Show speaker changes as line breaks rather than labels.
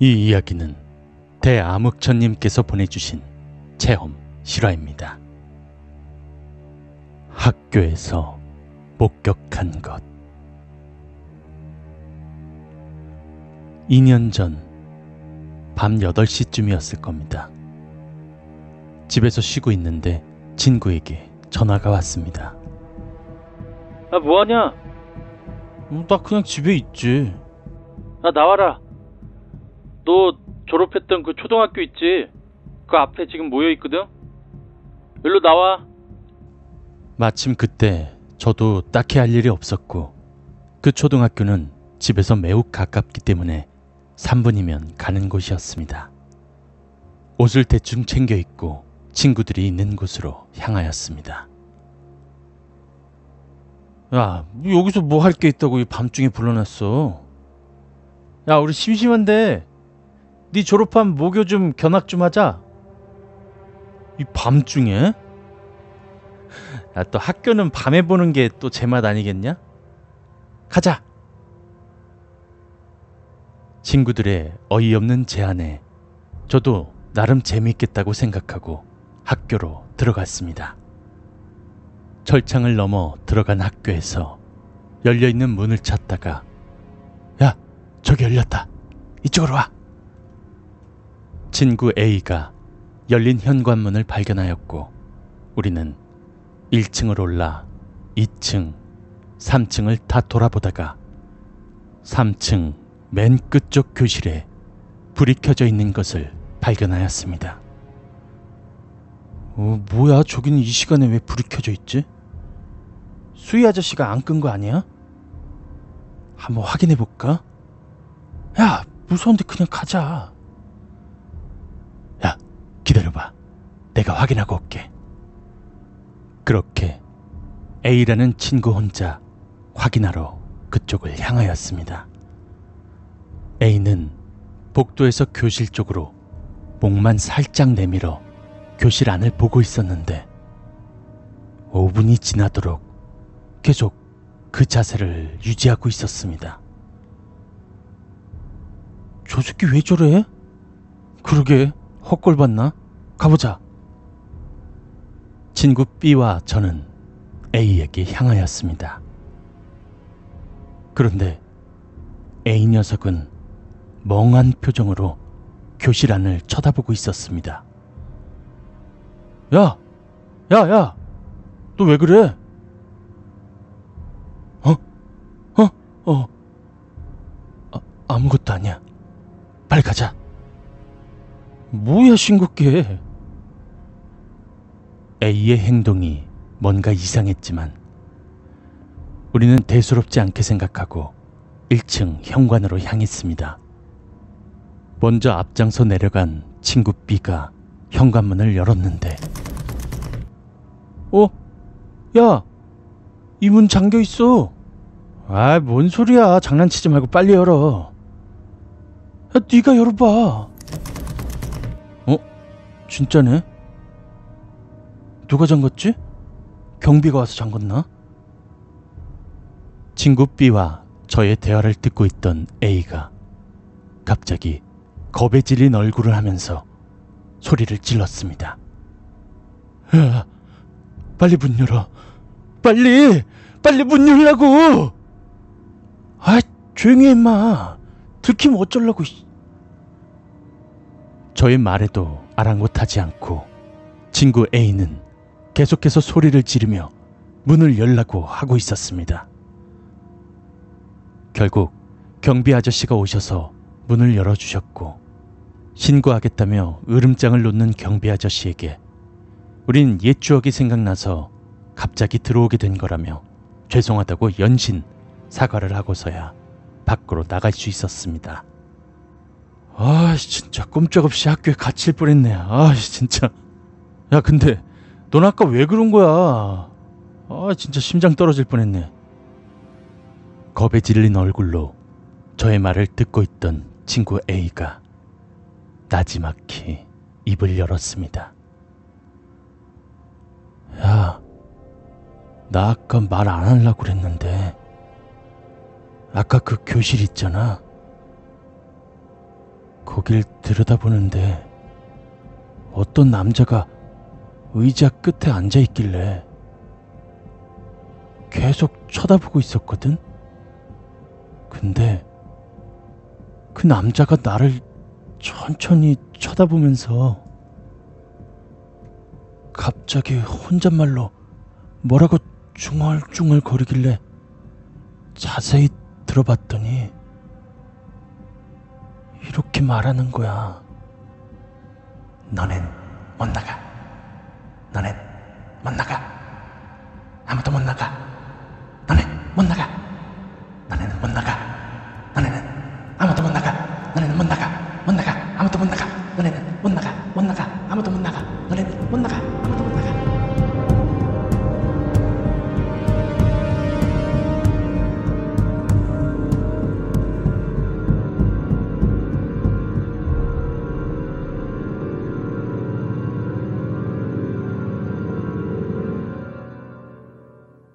이 이야기는 대암흑천님께서 보내주신 체험 실화입니다. 학교에서 목격한 것. 2년 전, 밤 8시쯤이었을 겁니다. 집에서 쉬고 있는데 친구에게 전화가 왔습니다.
아 뭐하냐?
어, 나 그냥 집에 있지.
아 나와라. 너 졸업했던 그 초등학교 있지? 그 앞에 지금 모여 있거든. 일로 나와.
마침 그때 저도 딱히 할 일이 없었고 그 초등학교는 집에서 매우 가깝기 때문에 3분이면 가는 곳이었습니다. 옷을 대충 챙겨 입고 친구들이 있는 곳으로 향하였습니다. 야, 여기서 뭐 할 게 있다고 이 밤중에 불러놨어? 야, 우리 심심한데 네 졸업한 모교 좀 견학 좀 하자. 이 밤중에? 야, 또 학교는 밤에 보는 게 또 제맛 아니겠냐? 가자. 친구들의 어이없는 제안에 저도 나름 재미있겠다고 생각하고 학교로 들어갔습니다. 철창을 넘어 들어간 학교에서 열려있는 문을 찾다가 야, 저기 열렸다. 이쪽으로 와. 친구 A가 열린 현관문을 발견하였고 우리는 1층을 올라 2층, 3층을 다 돌아보다가 3층 맨 끝쪽 교실에 불이 켜져 있는 것을 발견하였습니다. 어, 뭐야? 저기는 이 시간에 왜 불이 켜져 있지? 수희 아저씨가 안 끈 거 아니야? 한번 확인해 볼까? 야, 무서운데 그냥 가자. 야, 기다려봐. 내가 확인하고 올게. 그렇게 A라는 친구 혼자 확인하러 그쪽을 향하였습니다. A는 복도에서 교실 쪽으로 목만 살짝 내밀어 교실 안을 보고 있었는데 5분이 지나도록 계속 그 자세를 유지하고 있었습니다. 저 새끼 왜 저래? 그러게 헛골 봤나? 가보자. 친구 B와 저는 A에게 향하였습니다. 그런데 A 녀석은 멍한 표정으로 교실 안을 쳐다보고 있었습니다. 야! 야, 야! 너 왜 그래? 어? 어? 어? 아, 아무것도 아니야. 빨리 가자. 뭐야, 싱겁게. A의 행동이 뭔가 이상했지만 우리는 대수롭지 않게 생각하고 1층 현관으로 향했습니다. 먼저 앞장서 내려간 친구 B가 현관문을 열었는데 어? 야! 이 문 잠겨 있어. 아, 뭔 소리야. 장난치지 말고 빨리 열어. 야, 네가 열어봐. 어? 진짜네? 누가 잠갔지? 경비가 와서 잠갔나? 친구 B와 저의 대화를 듣고 있던 A가 갑자기 겁에 질린 얼굴을 하면서 소리를 질렀습니다. 야, 빨리 문 열어. 빨리! 빨리 문 열라고! 아, 조용히 해, 임마. 들키면 어쩌려고. 저의 말에도 아랑곳하지 않고 친구 A는 계속해서 소리를 지르며 문을 열라고 하고 있었습니다. 결국 경비 아저씨가 오셔서 문을 열어주셨고 신고하겠다며 으름장을 놓는 경비 아저씨에게 우린 옛 추억이 생각나서 갑자기 들어오게 된 거라며 죄송하다고 연신 사과를 하고서야 밖으로 나갈 수 있었습니다. 아, 진짜 꼼짝없이 학교에 갇힐 뻔했네. 아, 진짜. 야, 근데 넌 아까 왜 그런 거야? 아, 진짜 심장 떨어질 뻔했네. 겁에 질린 얼굴로 저의 말을 듣고 있던 친구 A가 나지막히 입을 열었습니다. 야, 나 아까 말 안 하려고 그랬는데, 아까 그 교실 있잖아. 그 거길 들여다보는데 어떤 남자가 의자 끝에 앉아 있길래 계속 쳐다보고 있었거든? 근데 그 남자가 나를 천천히 쳐다보면서 갑자기 혼잣말로 뭐라고 중얼중얼 거리길래 자세히 들어봤더니 이렇게 말하는 거야. 너넨 못 나가. 너넨 못 나가. 아무도 못 나가. 너넨 못 나가. 너네는 못 나가. 너네는 아무도 못 나가.